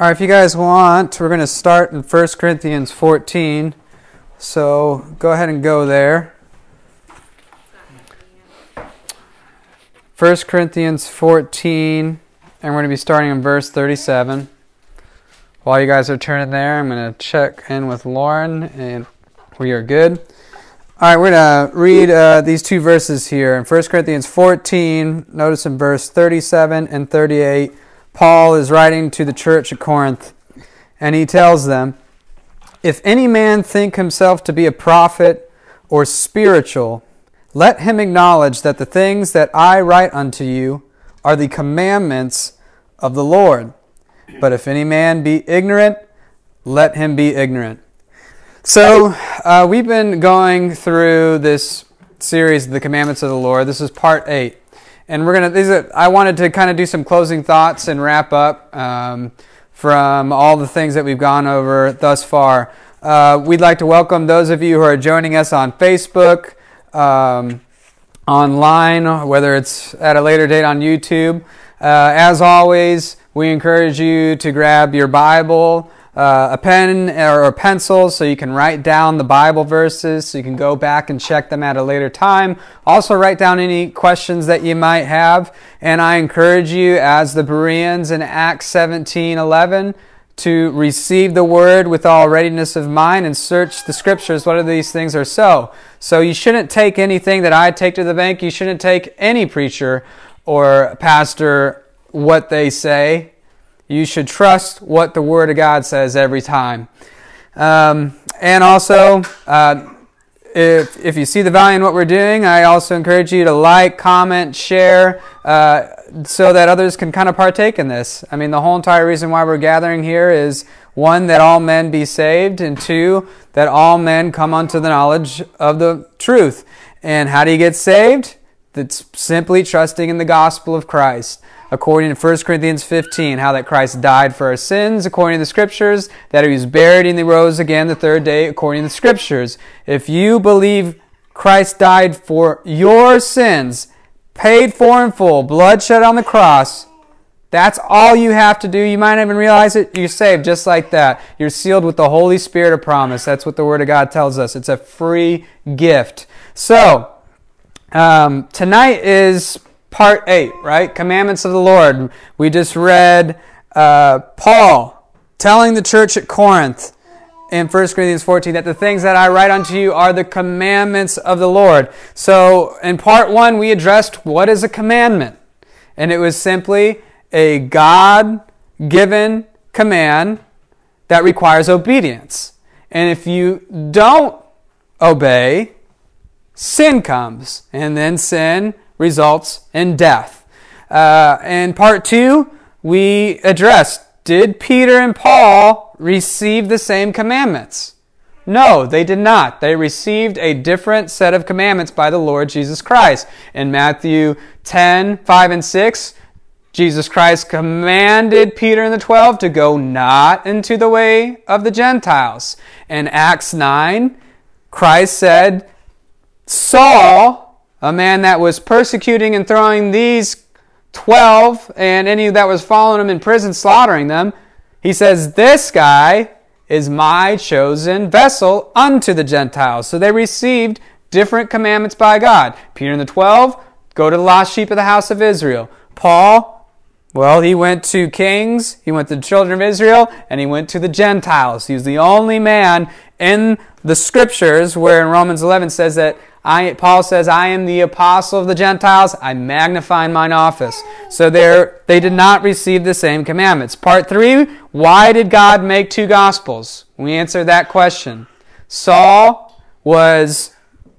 All right, if you guys want, we're going to start in 1 Corinthians 14. So go ahead and go there. 1 Corinthians 14, and we're going to be starting in verse 37. While you guys are turning there, I'm going to check in with Lauren, and we are good. All right, we're going to read uh, these two verses here. In 1 Corinthians 14, notice in verse 37 and 38. Paul is writing to the church at Corinth, and he tells them, If any man think himself to be a prophet or spiritual, let him acknowledge that the things that I write unto you are the commandments of the Lord. But if any man be ignorant, let him be ignorant. So, uh, we've been going through this series, The Commandments of the Lord. This is part eight and we're gonna. These are, I wanted to kind of do some closing thoughts and wrap up um, from all the things that we've gone over thus far. Uh, we'd like to welcome those of you who are joining us on Facebook, um, online, whether it's at a later date on YouTube. Uh, as always, we encourage you to grab your Bible uh, a pen or a pencil so you can write down the Bible verses so you can go back and check them at a later time. Also, write down any questions that you might have. And I encourage you, as the Bereans in Acts 17 11, to receive the word with all readiness of mind and search the scriptures What whether these things are so. So you shouldn't take anything that I take to the bank. You shouldn't take any preacher or pastor what they say you should trust what the Word of God says every time. Um, and also, uh, if, if you see the value in what we're doing, I also encourage you to like, comment, share, uh, so that others can kind of partake in this. I mean, the whole entire reason why we're gathering here is one, that all men be saved, and two, that all men come unto the knowledge of the truth. And how do you get saved? That's simply trusting in the gospel of Christ according to 1 Corinthians 15, how that Christ died for our sins according to the Scriptures, that he was buried and he rose again the third day according to the Scriptures. If you believe Christ died for your sins, paid for in full, blood shed on the cross, that's all you have to do. You might not even realize it. You're saved just like that. You're sealed with the Holy Spirit of promise. That's what the Word of God tells us. It's a free gift. So, um, tonight is part 8, right? Commandments of the Lord. We just read uh, Paul telling the church at Corinth in 1 Corinthians 14 that the things that I write unto you are the commandments of the Lord. So in part 1, we addressed what is a commandment. And it was simply a God given command that requires obedience. And if you don't obey, sin comes. And then sin results in death. Uh, in part two, we addressed did Peter and Paul receive the same commandments? No, they did not. They received a different set of commandments by the Lord Jesus Christ. In Matthew 10, 5, and 6, Jesus Christ commanded Peter and the twelve to go not into the way of the Gentiles. In Acts 9, Christ said, Saul a man that was persecuting and throwing these 12 and any that was following him in prison, slaughtering them, he says, This guy is my chosen vessel unto the Gentiles. So they received different commandments by God. Peter and the 12, go to the lost sheep of the house of Israel. Paul, well, he went to kings, he went to the children of Israel, and he went to the Gentiles. He was the only man in the scriptures where in Romans 11 says that I, Paul says, I am the apostle of the Gentiles. I magnify in mine office. So they did not receive the same commandments. Part three, why did God make two gospels? We answer that question. Saul was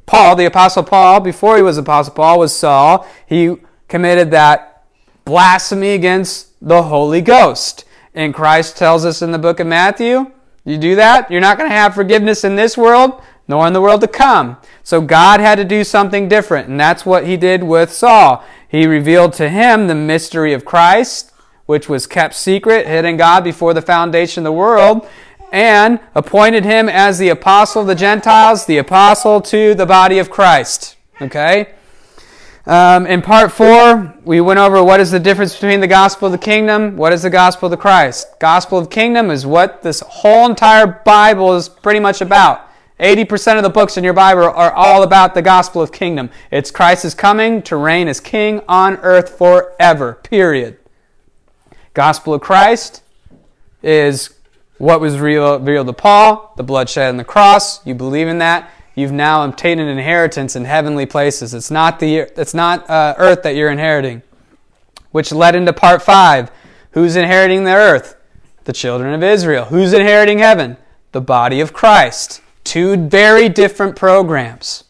Paul, the apostle Paul, before he was apostle Paul, was Saul. He committed that blasphemy against the Holy Ghost. And Christ tells us in the book of Matthew, you do that, you're not going to have forgiveness in this world, nor in the world to come. So God had to do something different, and that's what he did with Saul. He revealed to him the mystery of Christ, which was kept secret, hidden God before the foundation of the world, and appointed him as the apostle of the Gentiles, the apostle to the body of Christ. Okay? Um, in part four, we went over what is the difference between the gospel of the kingdom, what is the gospel of the Christ. Gospel of kingdom is what this whole entire Bible is pretty much about. 80% of the books in your Bible are all about the gospel of kingdom. It's Christ is coming to reign as king on earth forever, period. Gospel of Christ is what was revealed to Paul, the bloodshed on the cross. You believe in that you've now obtained an inheritance in heavenly places. It's not the it's not uh, earth that you're inheriting, which led into part five. Who's inheriting the earth? The children of Israel. Who's inheriting heaven? The body of Christ. Two very different programs.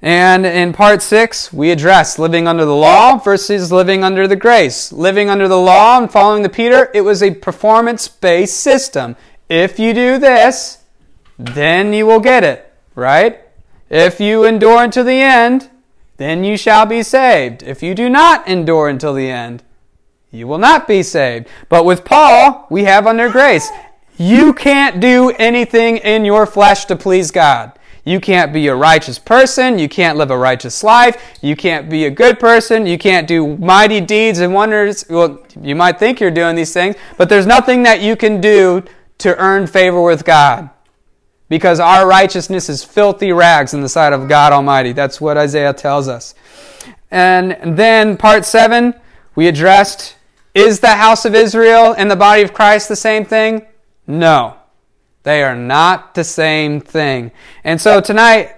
And in part six, we address living under the law versus living under the grace. Living under the law and following the Peter, it was a performance based system. If you do this, then you will get it right? If you endure until the end, then you shall be saved. If you do not endure until the end, you will not be saved. But with Paul, we have under grace. You can't do anything in your flesh to please God. You can't be a righteous person. You can't live a righteous life. You can't be a good person. You can't do mighty deeds and wonders. Well, you might think you're doing these things, but there's nothing that you can do to earn favor with God because our righteousness is filthy rags in the sight of God Almighty. That's what Isaiah tells us. And then part seven, we addressed is the house of Israel and the body of Christ the same thing? No. They are not the same thing. And so tonight,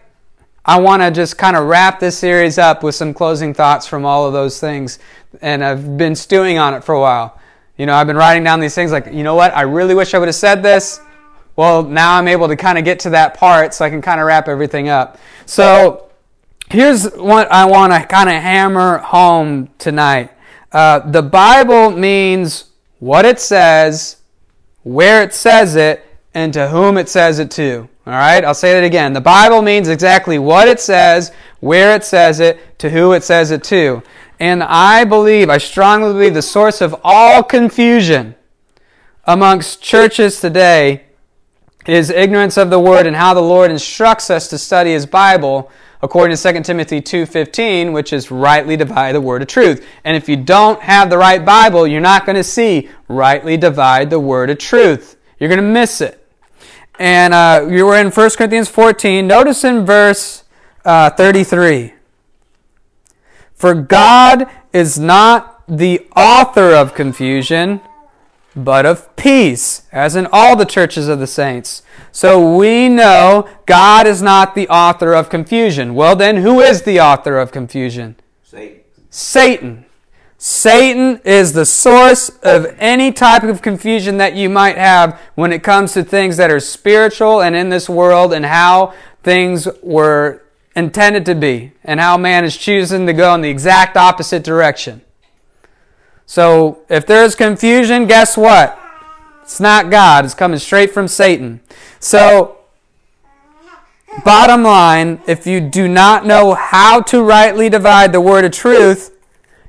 I want to just kind of wrap this series up with some closing thoughts from all of those things. And I've been stewing on it for a while. You know, I've been writing down these things like, you know what? I really wish I would have said this. Well, now I'm able to kind of get to that part so I can kind of wrap everything up. So here's what I want to kind of hammer home tonight. Uh, the Bible means what it says, where it says it, and to whom it says it to. All right, I'll say that again. The Bible means exactly what it says, where it says it, to who it says it to. And I believe, I strongly believe, the source of all confusion amongst churches today is ignorance of the word and how the Lord instructs us to study his Bible according to 2 Timothy 2:15, which is rightly divide the word of truth. And if you don't have the right Bible, you're not going to see rightly divide the word of truth. You're going to miss it. And uh, you were in 1 Corinthians 14. Notice in verse uh, 33. For God is not the author of confusion, but of peace, as in all the churches of the saints. So we know God is not the author of confusion. Well, then, who is the author of confusion? Satan. Satan. Satan is the source of any type of confusion that you might have when it comes to things that are spiritual and in this world and how things were intended to be and how man is choosing to go in the exact opposite direction. So if there's confusion, guess what? It's not God, it's coming straight from Satan. So, bottom line, if you do not know how to rightly divide the word of truth,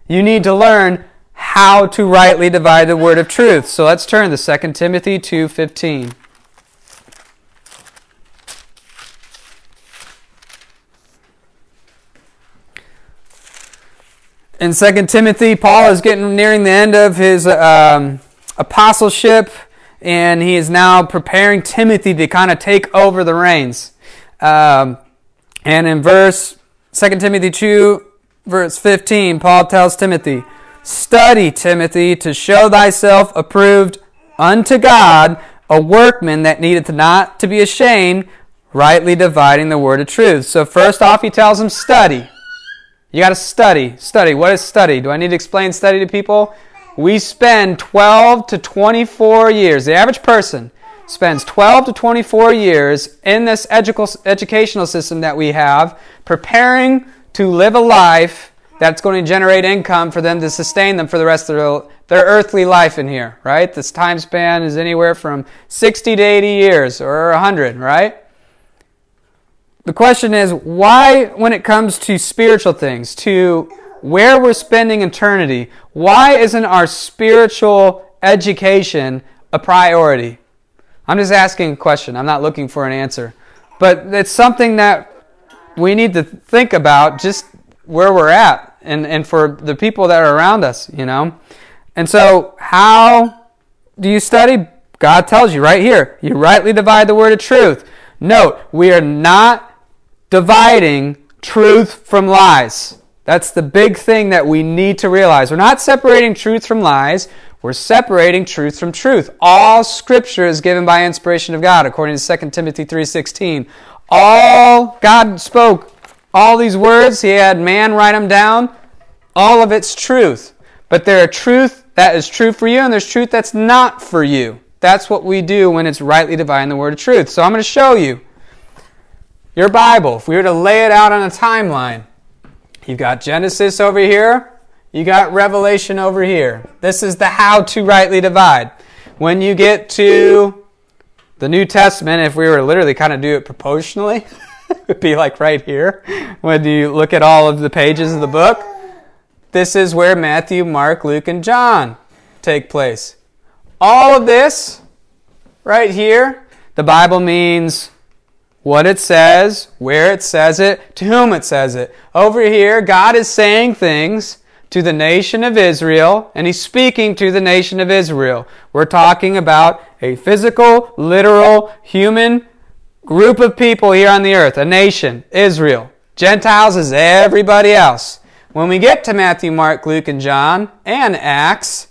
you need to learn how to rightly divide the word of truth. So let's turn to 2 Timothy 2:15. In 2 Timothy, Paul is getting nearing the end of his um, apostleship, and he is now preparing Timothy to kind of take over the reins. Um, and in verse 2 Timothy 2, verse 15, Paul tells Timothy, Study, Timothy, to show thyself approved unto God, a workman that needeth not to be ashamed, rightly dividing the word of truth. So first off, he tells him, study. You got to study. Study. What is study? Do I need to explain study to people? We spend 12 to 24 years. The average person spends 12 to 24 years in this edu- educational system that we have preparing to live a life that's going to generate income for them to sustain them for the rest of their, their earthly life in here, right? This time span is anywhere from 60 to 80 years or 100, right? The question is why, when it comes to spiritual things, to where we're spending eternity, why isn't our spiritual education a priority? I'm just asking a question. I'm not looking for an answer. But it's something that we need to think about just where we're at and, and for the people that are around us, you know. And so, how do you study? God tells you right here. You rightly divide the word of truth. Note, we are not dividing truth from lies. That's the big thing that we need to realize. We're not separating truth from lies. We're separating truth from truth. All scripture is given by inspiration of God, according to 2 Timothy 3.16. All God spoke, all these words, he had man write them down. All of it's truth. But there are truth that is true for you, and there's truth that's not for you. That's what we do when it's rightly dividing the word of truth. So I'm going to show you your Bible. If we were to lay it out on a timeline, you've got Genesis over here, you got Revelation over here. This is the how to rightly divide. When you get to the New Testament, if we were to literally kind of do it proportionally, it would be like right here. When you look at all of the pages of the book, this is where Matthew, Mark, Luke, and John take place. All of this right here, the Bible means what it says, where it says it, to whom it says it. Over here, God is saying things to the nation of Israel, and He's speaking to the nation of Israel. We're talking about a physical, literal, human group of people here on the earth, a nation, Israel. Gentiles is everybody else. When we get to Matthew, Mark, Luke, and John, and Acts,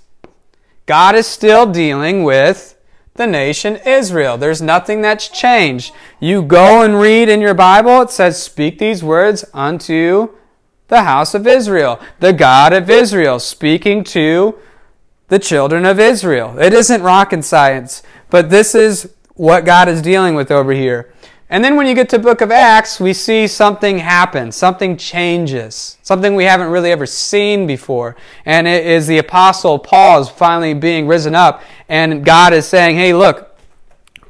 God is still dealing with the nation Israel. There's nothing that's changed. You go and read in your Bible, it says, Speak these words unto the house of Israel, the God of Israel, speaking to the children of Israel. It isn't rocket science, but this is what God is dealing with over here. And then when you get to book of Acts, we see something happen, something changes, something we haven't really ever seen before. And it is the apostle Paul is finally being risen up and God is saying, "Hey, look,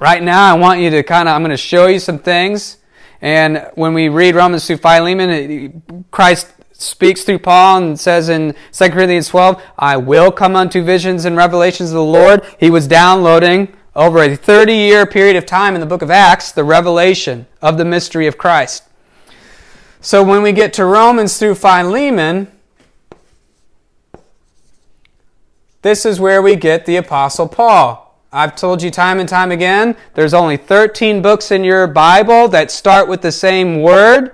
right now I want you to kind of I'm going to show you some things." And when we read Romans through Philemon, Christ speaks through Paul and says in 2 Corinthians 12, I will come unto visions and revelations of the Lord. He was downloading over a 30 year period of time in the book of Acts, the revelation of the mystery of Christ. So when we get to Romans through Philemon, this is where we get the Apostle Paul. I've told you time and time again, there's only 13 books in your Bible that start with the same word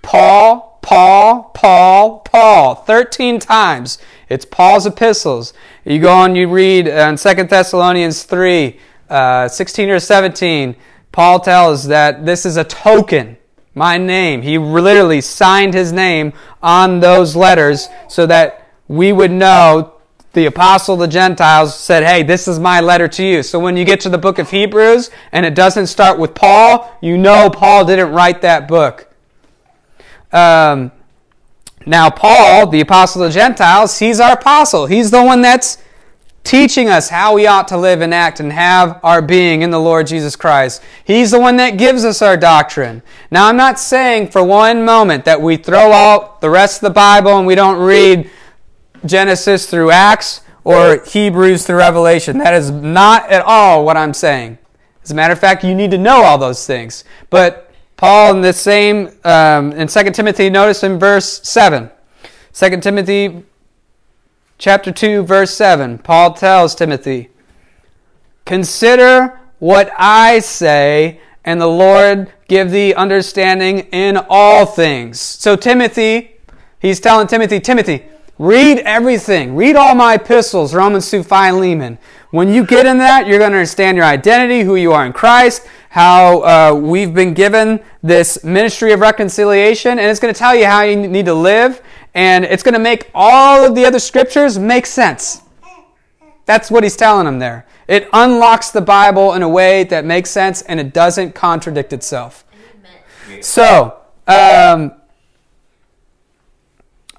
Paul, Paul, Paul, Paul. 13 times. It's Paul's epistles. You go on, you read uh, in 2 Thessalonians 3, uh, 16 or 17, Paul tells that this is a token, my name. He literally signed his name on those letters so that we would know the apostle the Gentiles said, Hey, this is my letter to you. So when you get to the book of Hebrews and it doesn't start with Paul, you know Paul didn't write that book. Um, now, Paul, the apostle of the Gentiles, he's our apostle. He's the one that's teaching us how we ought to live and act and have our being in the Lord Jesus Christ. He's the one that gives us our doctrine. Now, I'm not saying for one moment that we throw out the rest of the Bible and we don't read Genesis through Acts or Hebrews through Revelation. That is not at all what I'm saying. As a matter of fact, you need to know all those things. But Paul, in the same, um, in 2 Timothy, notice in verse 7. 2 Timothy chapter 2, verse 7, Paul tells Timothy, Consider what I say, and the Lord give thee understanding in all things. So, Timothy, he's telling Timothy, Timothy, read everything. Read all my epistles, Romans through Philemon. When you get in that, you're going to understand your identity, who you are in Christ, how uh, we've been given this ministry of reconciliation, and it's going to tell you how you need to live and it's going to make all of the other scriptures make sense. That's what he's telling them there. It unlocks the Bible in a way that makes sense and it doesn't contradict itself. So, um,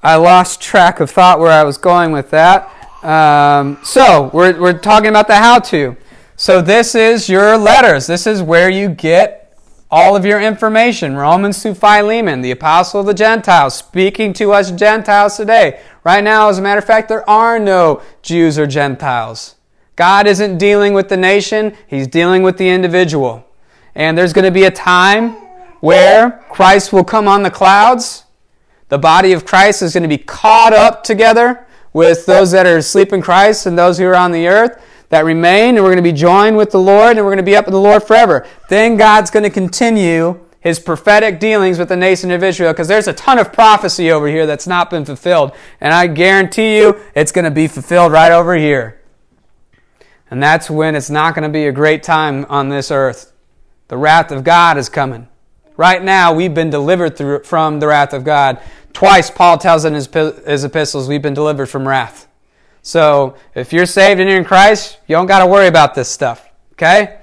I lost track of thought where I was going with that. Um, so, we're, we're talking about the how to. So, this is your letters. This is where you get all of your information. Romans to Philemon, the apostle of the Gentiles, speaking to us Gentiles today. Right now, as a matter of fact, there are no Jews or Gentiles. God isn't dealing with the nation, He's dealing with the individual. And there's going to be a time where Christ will come on the clouds. The body of Christ is going to be caught up together with those that are asleep in Christ and those who are on the earth that remain, and we're going to be joined with the Lord, and we're going to be up with the Lord forever. Then God's going to continue his prophetic dealings with the nation of Israel because there's a ton of prophecy over here that's not been fulfilled. And I guarantee you it's going to be fulfilled right over here. And that's when it's not going to be a great time on this earth. The wrath of God is coming. Right now, we've been delivered through, from the wrath of God. Twice, Paul tells in his, his epistles, we've been delivered from wrath. So, if you're saved and you're in Christ, you don't got to worry about this stuff. Okay?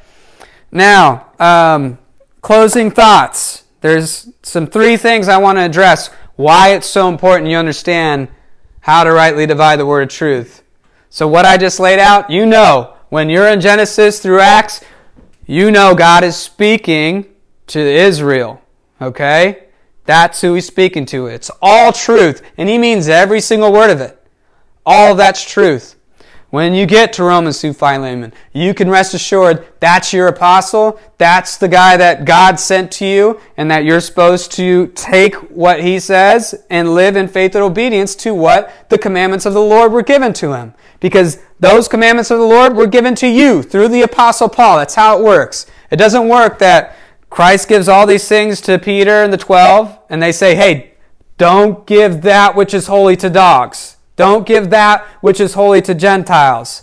Now, um, closing thoughts. There's some three things I want to address why it's so important you understand how to rightly divide the word of truth. So, what I just laid out, you know, when you're in Genesis through Acts, you know God is speaking to Israel. Okay? That's who he's speaking to. It's all truth, and he means every single word of it. All that's truth. When you get to Romans through Philemon, you can rest assured that's your apostle. That's the guy that God sent to you, and that you're supposed to take what he says and live in faith and obedience to what the commandments of the Lord were given to him. Because those commandments of the Lord were given to you through the apostle Paul. That's how it works. It doesn't work that Christ gives all these things to Peter and the 12, and they say, hey, don't give that which is holy to dogs. Don't give that which is holy to Gentiles.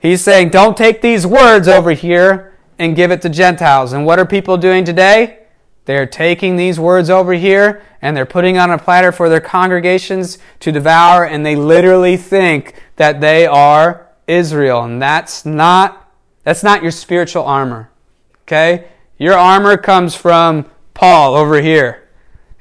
He's saying, don't take these words over here and give it to Gentiles. And what are people doing today? They're taking these words over here and they're putting on a platter for their congregations to devour, and they literally think that they are Israel. And that's not, that's not your spiritual armor. Okay? Your armor comes from Paul over here.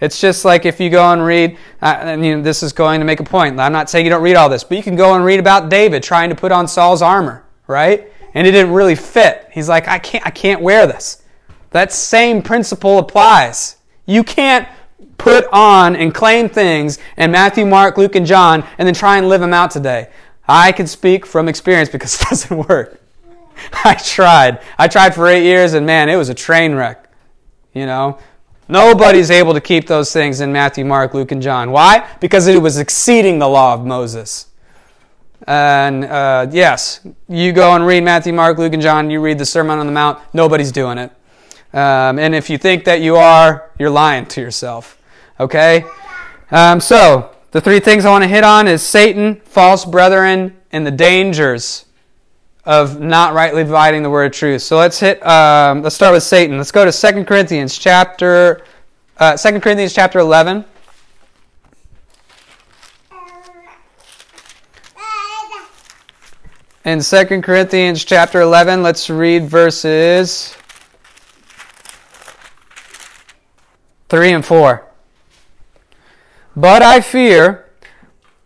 It's just like if you go and read, I mean, this is going to make a point. I'm not saying you don't read all this, but you can go and read about David trying to put on Saul's armor, right? And it didn't really fit. He's like, I can't, I can't wear this. That same principle applies. You can't put on and claim things in Matthew, Mark, Luke, and John and then try and live them out today. I can speak from experience because it doesn't work. I tried. I tried for eight years and man, it was a train wreck. You know, Nobody's able to keep those things in Matthew, Mark, Luke, and John. Why? Because it was exceeding the law of Moses. And uh, yes, you go and read Matthew, Mark, Luke, and John, you read the Sermon on the Mount, nobody's doing it. Um, and if you think that you are, you're lying to yourself. Okay? Um, so, the three things I want to hit on is Satan, false brethren, and the dangers of not rightly dividing the word of truth. So let's hit. Um, let's start with Satan. Let's go to Second Corinthians chapter uh, 2 Corinthians chapter eleven. In 2 Corinthians chapter 11, let's read verses 3 and 4. But I fear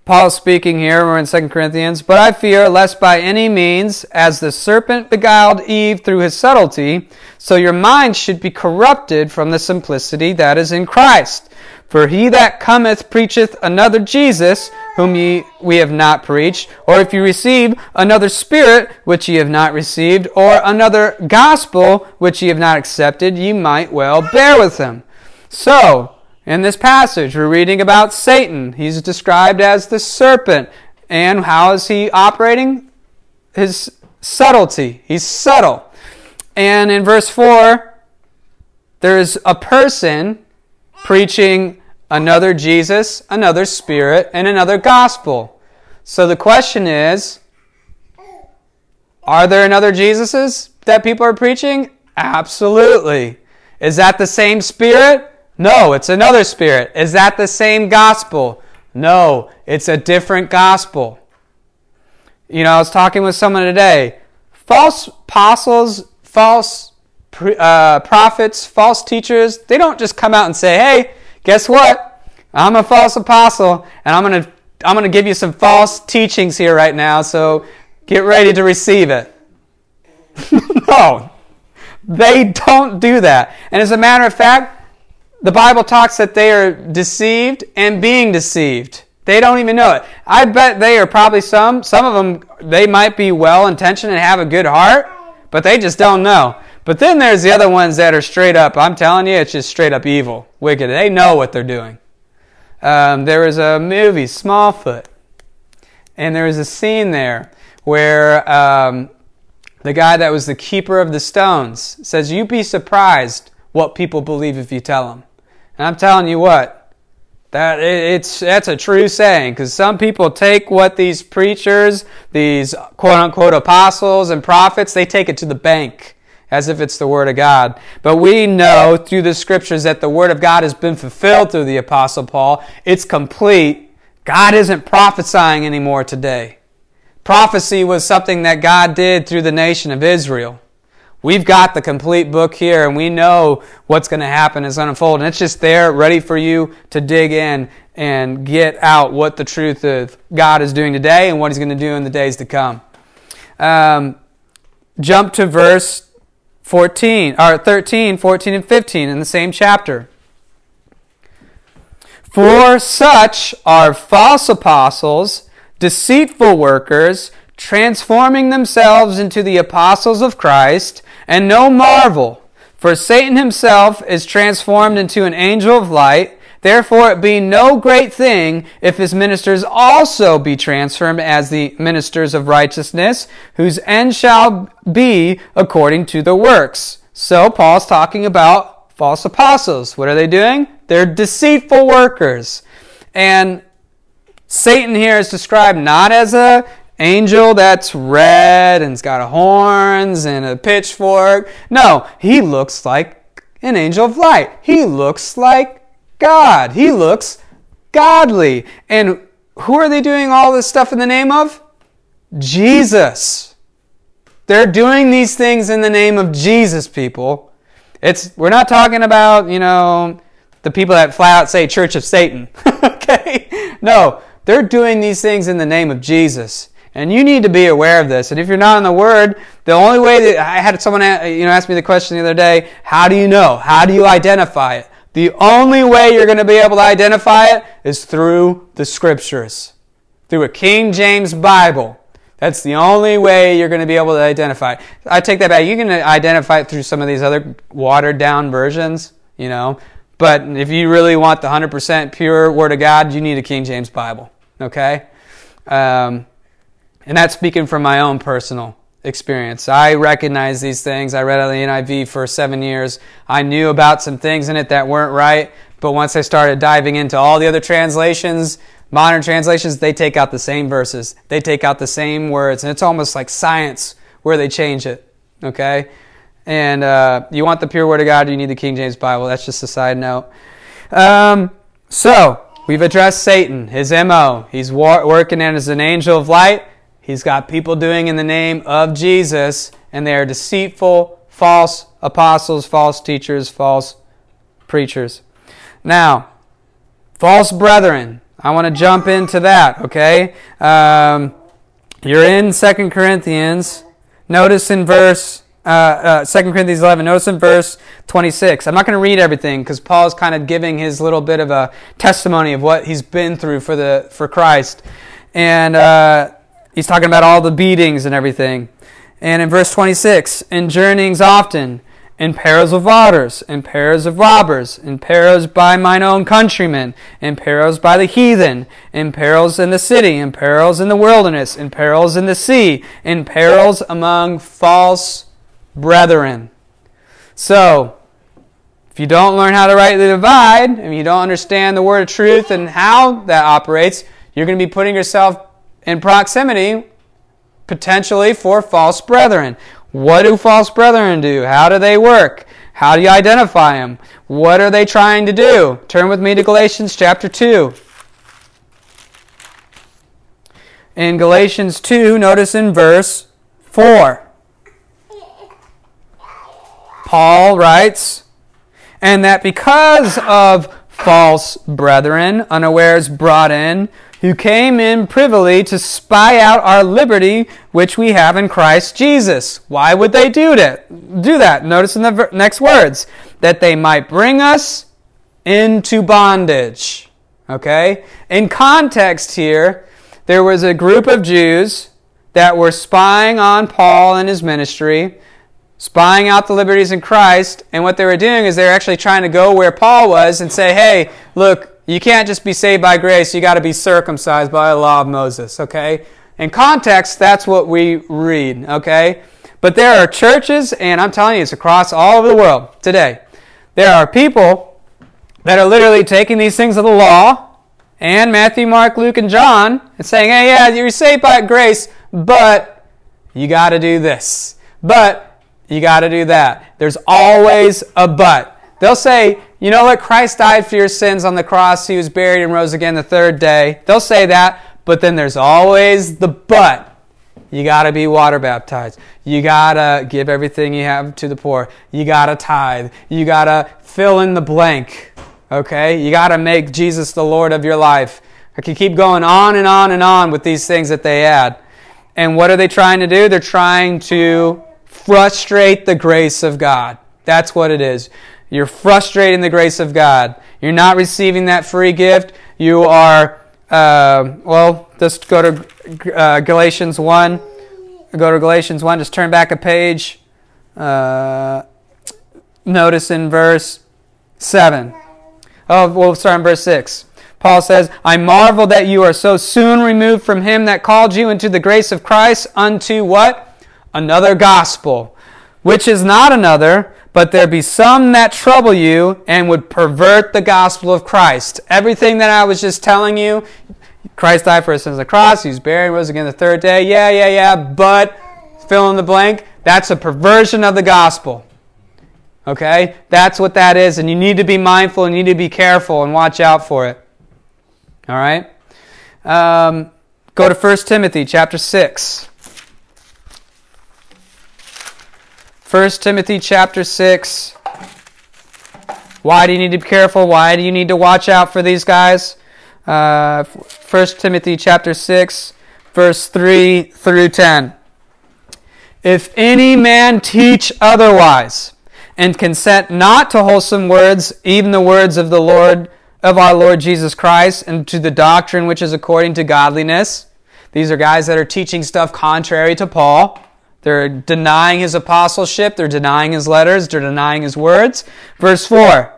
Paul speaking here, we're in 2 Corinthians, but I fear lest by any means, as the serpent beguiled Eve through his subtlety, so your mind should be corrupted from the simplicity that is in Christ. For he that cometh preacheth another Jesus, whom ye, we have not preached, or if you receive another spirit, which ye have not received, or another gospel, which ye have not accepted, ye might well bear with him. So, in this passage, we're reading about Satan. He's described as the serpent. And how is he operating? His subtlety. He's subtle. And in verse 4, there's a person preaching another Jesus, another spirit, and another gospel. So the question is are there another Jesuses that people are preaching? Absolutely. Is that the same spirit? No, it's another spirit. Is that the same gospel? No, it's a different gospel. You know, I was talking with someone today. False apostles, false uh, prophets, false teachers, they don't just come out and say, hey, guess what? I'm a false apostle, and I'm going to I'm going to give you some false teachings here right now, so get ready to receive it. no, they don't do that. And as a matter of fact, the Bible talks that they are deceived and being deceived. They don't even know it. I bet they are probably some, some of them, they might be well intentioned and have a good heart, but they just don't know. But then there's the other ones that are straight up, I'm telling you, it's just straight up evil, wicked. They know what they're doing. Um, there was a movie, Smallfoot, and there was a scene there where um, the guy that was the keeper of the stones says, You'd be surprised what people believe if you tell them. And I'm telling you what, that it's that's a true saying because some people take what these preachers, these quote unquote apostles and prophets, they take it to the bank as if it's the word of God. But we know through the scriptures that the word of God has been fulfilled through the apostle Paul. It's complete. God isn't prophesying anymore today. Prophecy was something that God did through the nation of Israel. We've got the complete book here and we know what's going to happen as unfold. And it's just there ready for you to dig in and get out what the truth of God is doing today and what He's going to do in the days to come. Um, jump to verse 14, or 13, 14, and 15 in the same chapter. For such are false apostles deceitful workers, transforming themselves into the apostles of Christ, and no marvel, for Satan himself is transformed into an angel of light. Therefore, it be no great thing if his ministers also be transformed as the ministers of righteousness, whose end shall be according to the works. So, Paul's talking about false apostles. What are they doing? They're deceitful workers. And Satan here is described not as a angel that's red and's got horns and a pitchfork. No, he looks like an angel of light. He looks like God. He looks godly. And who are they doing all this stuff in the name of? Jesus. They're doing these things in the name of Jesus, people. It's we're not talking about, you know, the people that flat out say Church of Satan. okay? No, they're doing these things in the name of Jesus. And you need to be aware of this. And if you're not in the Word, the only way that I had someone you know ask me the question the other day, how do you know? How do you identify it? The only way you're going to be able to identify it is through the Scriptures, through a King James Bible. That's the only way you're going to be able to identify it. I take that back. You can identify it through some of these other watered down versions, you know. But if you really want the 100% pure Word of God, you need a King James Bible okay? Um, and that's speaking from my own personal experience. I recognize these things. I read out the NIV for seven years. I knew about some things in it that weren't right, but once I started diving into all the other translations, modern translations, they take out the same verses. They take out the same words, and it's almost like science where they change it, okay? And uh, you want the pure Word of God, you need the King James Bible. That's just a side note. Um, so, We've addressed Satan, his MO. He's working as an angel of light. He's got people doing in the name of Jesus, and they are deceitful, false apostles, false teachers, false preachers. Now, false brethren. I want to jump into that, okay? Um, you're in Second Corinthians. Notice in verse uh, uh, 2 Corinthians 11. Notice in verse 26. I'm not going to read everything because Paul's kind of giving his little bit of a testimony of what he's been through for, the, for Christ. And uh, he's talking about all the beatings and everything. And in verse 26, in journeyings often, in perils of waters, in perils of robbers, in perils by mine own countrymen, in perils by the heathen, in perils in the city, in perils in the wilderness, in perils in the sea, in perils among false brethren. So, if you don't learn how to rightly divide, and you don't understand the word of truth and how that operates, you're going to be putting yourself in proximity potentially for false brethren. What do false brethren do? How do they work? How do you identify them? What are they trying to do? Turn with me to Galatians chapter 2. In Galatians 2, notice in verse 4. Paul writes, and that because of false brethren, unawares brought in, who came in privily to spy out our liberty which we have in Christ Jesus. Why would they do that? Do that. Notice in the next words that they might bring us into bondage. Okay? In context here, there was a group of Jews that were spying on Paul and his ministry spying out the liberties in Christ. And what they were doing is they were actually trying to go where Paul was and say, hey, look, You can't just be saved by grace, you got to be circumcised by the law of Moses, okay? In context, that's what we read, okay? But there are churches, and I'm telling you, it's across all over the world today. There are people that are literally taking these things of the law and Matthew, Mark, Luke, and John and saying, hey, yeah, you're saved by grace, but you got to do this. But you got to do that. There's always a but. They'll say, you know what? Christ died for your sins on the cross. He was buried and rose again the third day. They'll say that, but then there's always the but. You got to be water baptized. You got to give everything you have to the poor. You got to tithe. You got to fill in the blank. Okay? You got to make Jesus the Lord of your life. I can keep going on and on and on with these things that they add. And what are they trying to do? They're trying to frustrate the grace of God. That's what it is. You're frustrating the grace of God. You're not receiving that free gift. You are, uh, well, just go to uh, Galatians 1. Go to Galatians 1. Just turn back a page. Uh, notice in verse 7. Oh, we'll start in verse 6. Paul says, I marvel that you are so soon removed from him that called you into the grace of Christ unto what? Another gospel, which is not another, but there be some that trouble you and would pervert the gospel of Christ. Everything that I was just telling you, Christ died for us sins on the cross, he was buried, rose again the third day. Yeah, yeah, yeah, but fill in the blank, that's a perversion of the gospel. Okay? That's what that is, and you need to be mindful and you need to be careful and watch out for it. All right? Um, go to 1 Timothy chapter 6. 1 Timothy chapter 6. Why do you need to be careful? Why do you need to watch out for these guys? Uh, 1 Timothy chapter 6, verse 3 through 10. If any man teach otherwise, and consent not to wholesome words, even the words of the Lord of our Lord Jesus Christ, and to the doctrine which is according to godliness. These are guys that are teaching stuff contrary to Paul. They're denying his apostleship, they're denying his letters, they're denying his words. Verse 4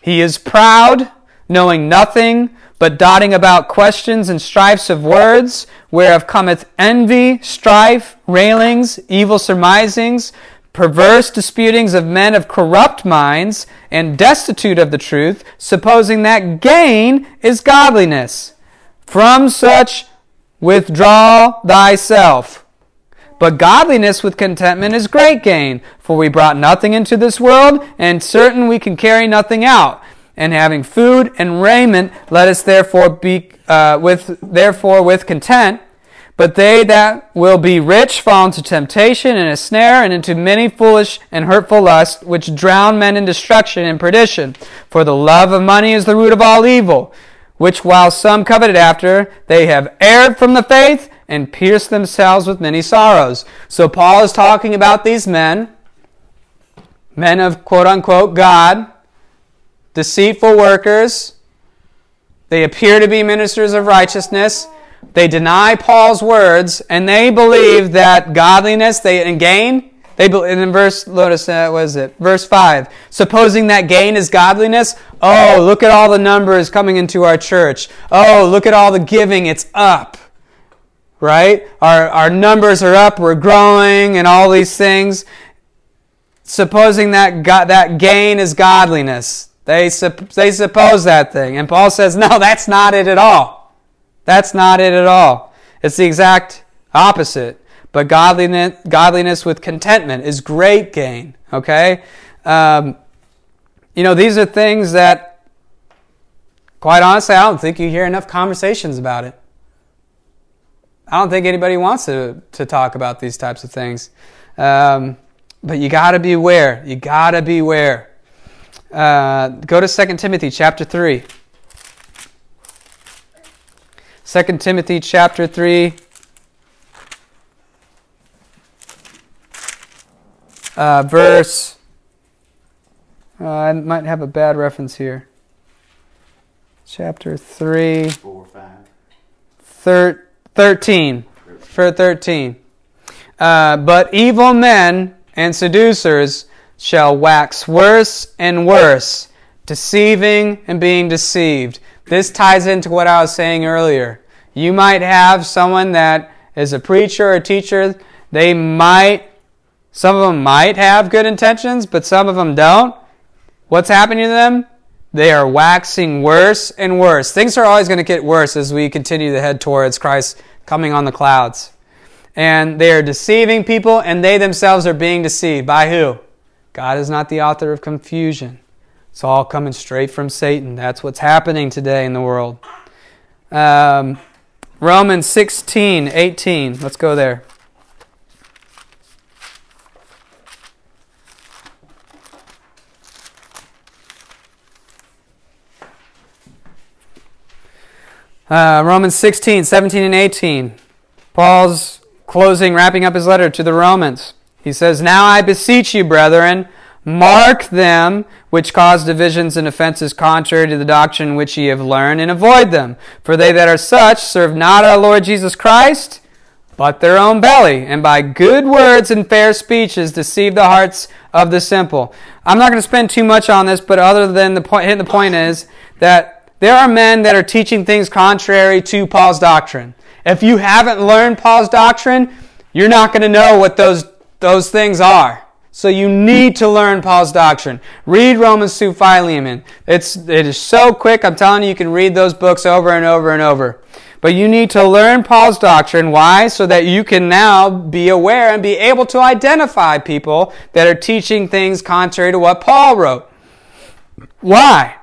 He is proud, knowing nothing, but dotting about questions and strifes of words, whereof cometh envy, strife, railings, evil surmisings perverse disputings of men of corrupt minds and destitute of the truth, supposing that gain is godliness. From such withdraw thyself. But godliness with contentment is great gain, for we brought nothing into this world, and certain we can carry nothing out. And having food and raiment, let us therefore be uh, with therefore with content. But they that will be rich fall into temptation and a snare and into many foolish and hurtful lusts, which drown men in destruction and perdition. For the love of money is the root of all evil, which while some coveted after, they have erred from the faith and pierced themselves with many sorrows. So Paul is talking about these men, men of quote unquote God, deceitful workers. They appear to be ministers of righteousness they deny Paul's words and they believe that godliness they gain. They in verse notice uh, what is it? Verse five. Supposing that gain is godliness. Oh, look at all the numbers coming into our church. Oh, look at all the giving. It's up. Right? Our our numbers are up. We're growing, and all these things. Supposing that that gain is godliness. They, they suppose that thing. And Paul says, no, that's not it at all. That's not it at all. It's the exact opposite. But godliness, godliness with contentment is great gain. Okay? Um, you know, these are things that, quite honestly, I don't think you hear enough conversations about it. I don't think anybody wants to, to talk about these types of things. Um, but you got to beware. You got to beware. Uh, go to 2 Timothy chapter 3. 2 Timothy chapter 3. Uh, verse. Uh, I might have a bad reference here. Chapter 3. 4, 5. Thir- 13. For 13. Uh, but evil men and seducers shall wax worse and worse deceiving and being deceived. This ties into what I was saying earlier. You might have someone that is a preacher or a teacher. They might, some of them might have good intentions, but some of them don't. What's happening to them? They are waxing worse and worse. Things are always going to get worse as we continue to head towards Christ coming on the clouds. And they are deceiving people, and they themselves are being deceived. By who? God is not the author of confusion. It's all coming straight from Satan. That's what's happening today in the world. Um, Romans 16, 18. Let's go there. Uh, Romans 16, 17, and 18. Paul's closing, wrapping up his letter to the Romans. He says, Now I beseech you, brethren, mark them which cause divisions and offenses contrary to the doctrine which ye have learned, and avoid them. For they that are such serve not our Lord Jesus Christ, but their own belly, and by good words and fair speeches deceive the hearts of the simple. I'm not going to spend too much on this, but other than the point, hitting the point is that there are men that are teaching things contrary to Paul's doctrine. If you haven't learned Paul's doctrine, you're not going to know what those, those things are. So you need to learn Paul's doctrine. Read Romans 2 Philemon. It's, it is so quick. I'm telling you, you can read those books over and over and over. But you need to learn Paul's doctrine. Why? So that you can now be aware and be able to identify people that are teaching things contrary to what Paul wrote. Why?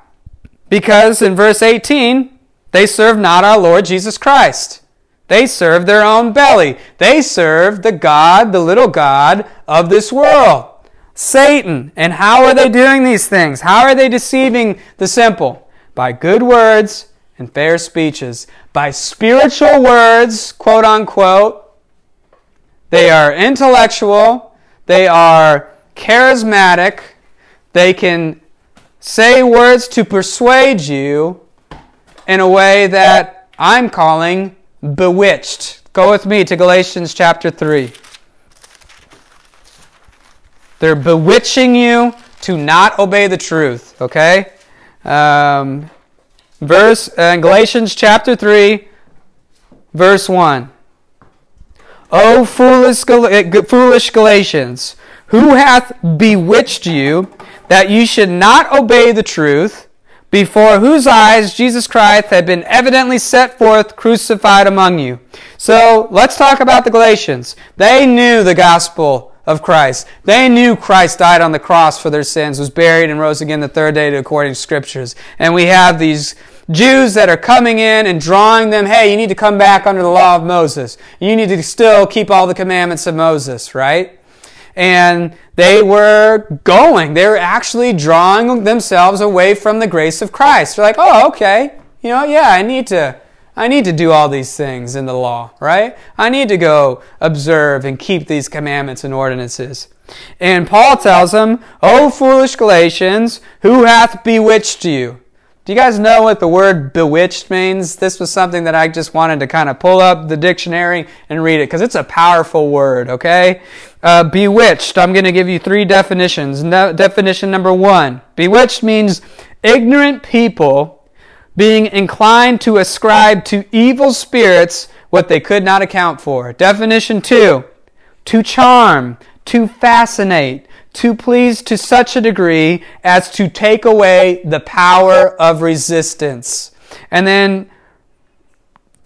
Because in verse 18, they serve not our Lord Jesus Christ. They serve their own belly. They serve the God, the little God of this world, Satan. And how are they doing these things? How are they deceiving the simple? By good words and fair speeches, by spiritual words, quote unquote. They are intellectual, they are charismatic, they can say words to persuade you in a way that I'm calling bewitched. Go with me to Galatians chapter 3. They're bewitching you to not obey the truth, okay? Um, verse uh, Galatians chapter 3, verse 1. O foolish, foolish Galatians, who hath bewitched you that you should not obey the truth, before whose eyes Jesus Christ had been evidently set forth crucified among you. So let's talk about the Galatians. They knew the gospel of Christ. They knew Christ died on the cross for their sins, was buried, and rose again the third day according to scriptures. And we have these Jews that are coming in and drawing them, hey, you need to come back under the law of Moses. You need to still keep all the commandments of Moses, right? And they were going. They were actually drawing themselves away from the grace of Christ. They're like, oh, okay, you know, yeah, I need to. I need to do all these things in the law, right? I need to go observe and keep these commandments and ordinances. And Paul tells them, O foolish Galatians, who hath bewitched you? Do you guys know what the word bewitched means? This was something that I just wanted to kind of pull up the dictionary and read it because it's a powerful word, okay? Uh, bewitched, I'm going to give you three definitions. No, definition number one bewitched means ignorant people being inclined to ascribe to evil spirits what they could not account for. Definition two to charm, to fascinate, to please to such a degree as to take away the power of resistance. And then,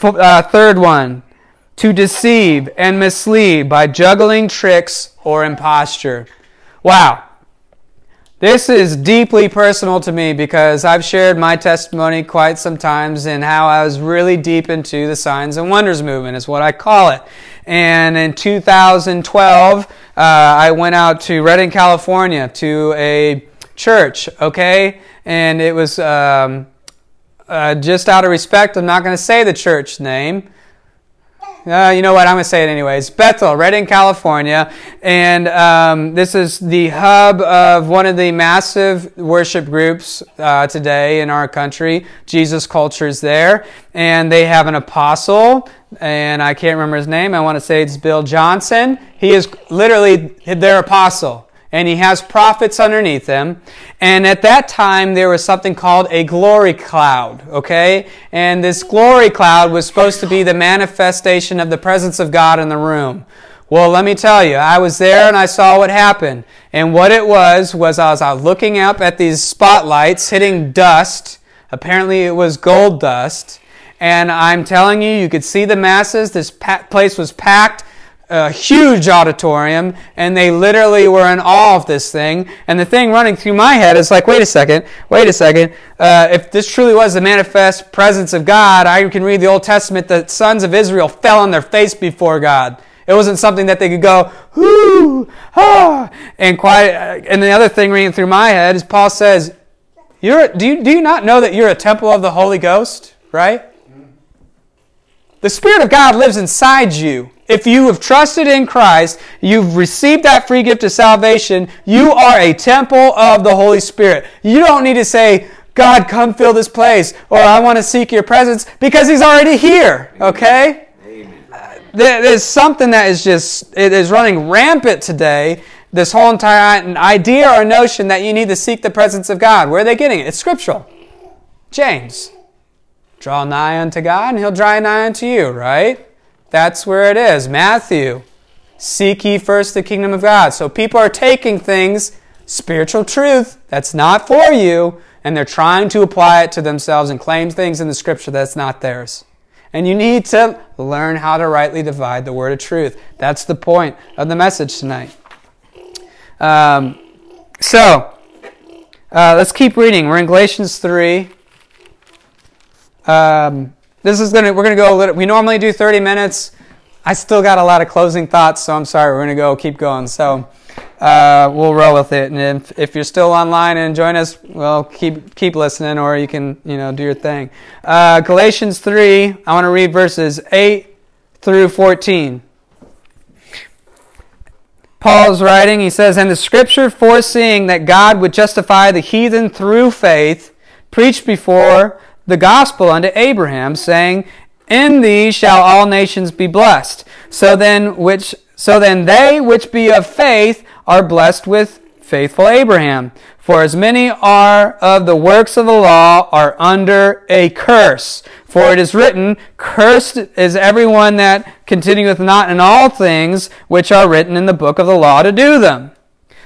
uh, third one, to deceive and mislead by juggling tricks or imposture. Wow. This is deeply personal to me because I've shared my testimony quite some times in how I was really deep into the signs and wonders movement, is what I call it. And in 2012, uh, I went out to Redding, California to a church, okay? And it was um, uh, just out of respect, I'm not going to say the church name. Uh, you know what? I'm going to say it anyways. Bethel, Redding, California. And um, this is the hub of one of the massive worship groups uh, today in our country. Jesus Culture's there. And they have an apostle, and I can't remember his name. I want to say it's Bill Johnson. He is literally their apostle. and he has prophets underneath him. And at that time, there was something called a glory cloud, okay? And this glory cloud was supposed to be the manifestation of the presence of God in the room. Well, let me tell you, I was there and I saw what happened. And what it was, was I was looking up at these spotlights hitting dust. Apparently it was gold dust. And I'm telling you, you could see the masses. This place was packed a huge auditorium, and they literally were in awe of this thing. And the thing running through my head is like, wait a second, wait a second. Uh, if this truly was the manifest presence of God, I can read the Old Testament. The sons of Israel fell on their face before God. It wasn't something that they could go, whoo, ah, and quiet. Uh, and the other thing reading through my head is Paul says, you're, do, you, do you not know that you're a temple of the Holy Ghost? Right? The Spirit of God lives inside you. If you have trusted in Christ, you've received that free gift of salvation, you are a temple of the Holy Spirit. You don't need to say, God, come fill this place, or I want to seek your presence, because He's already here, okay? There's something that is just, it is running rampant today. This whole entire idea or notion that you need to seek the presence of God. Where are they getting it? It's scriptural. James. Draw nigh unto God, and He'll draw nigh unto you, right? That's where it is. Matthew, seek ye first the kingdom of God. So people are taking things, spiritual truth, that's not for you, and they're trying to apply it to themselves and claim things in the scripture that's not theirs. And you need to learn how to rightly divide the word of truth. That's the point of the message tonight. Um, so, uh, let's keep reading. We're in Galatians 3. Um, this is gonna we're gonna go a little. We normally do 30 minutes. I still got a lot of closing thoughts, so I'm sorry. We're gonna go keep going. So uh, we'll roll with it. And if, if you're still online and join us, well, keep keep listening, or you can you know do your thing. Uh, Galatians three. I want to read verses eight through 14. Paul's writing. He says, "And the Scripture, foreseeing that God would justify the heathen through faith, preached before." The gospel unto Abraham, saying, In thee shall all nations be blessed. So then which so then they which be of faith are blessed with faithful Abraham. For as many are of the works of the law are under a curse. For it is written, Cursed is everyone that continueth not in all things which are written in the book of the law to do them.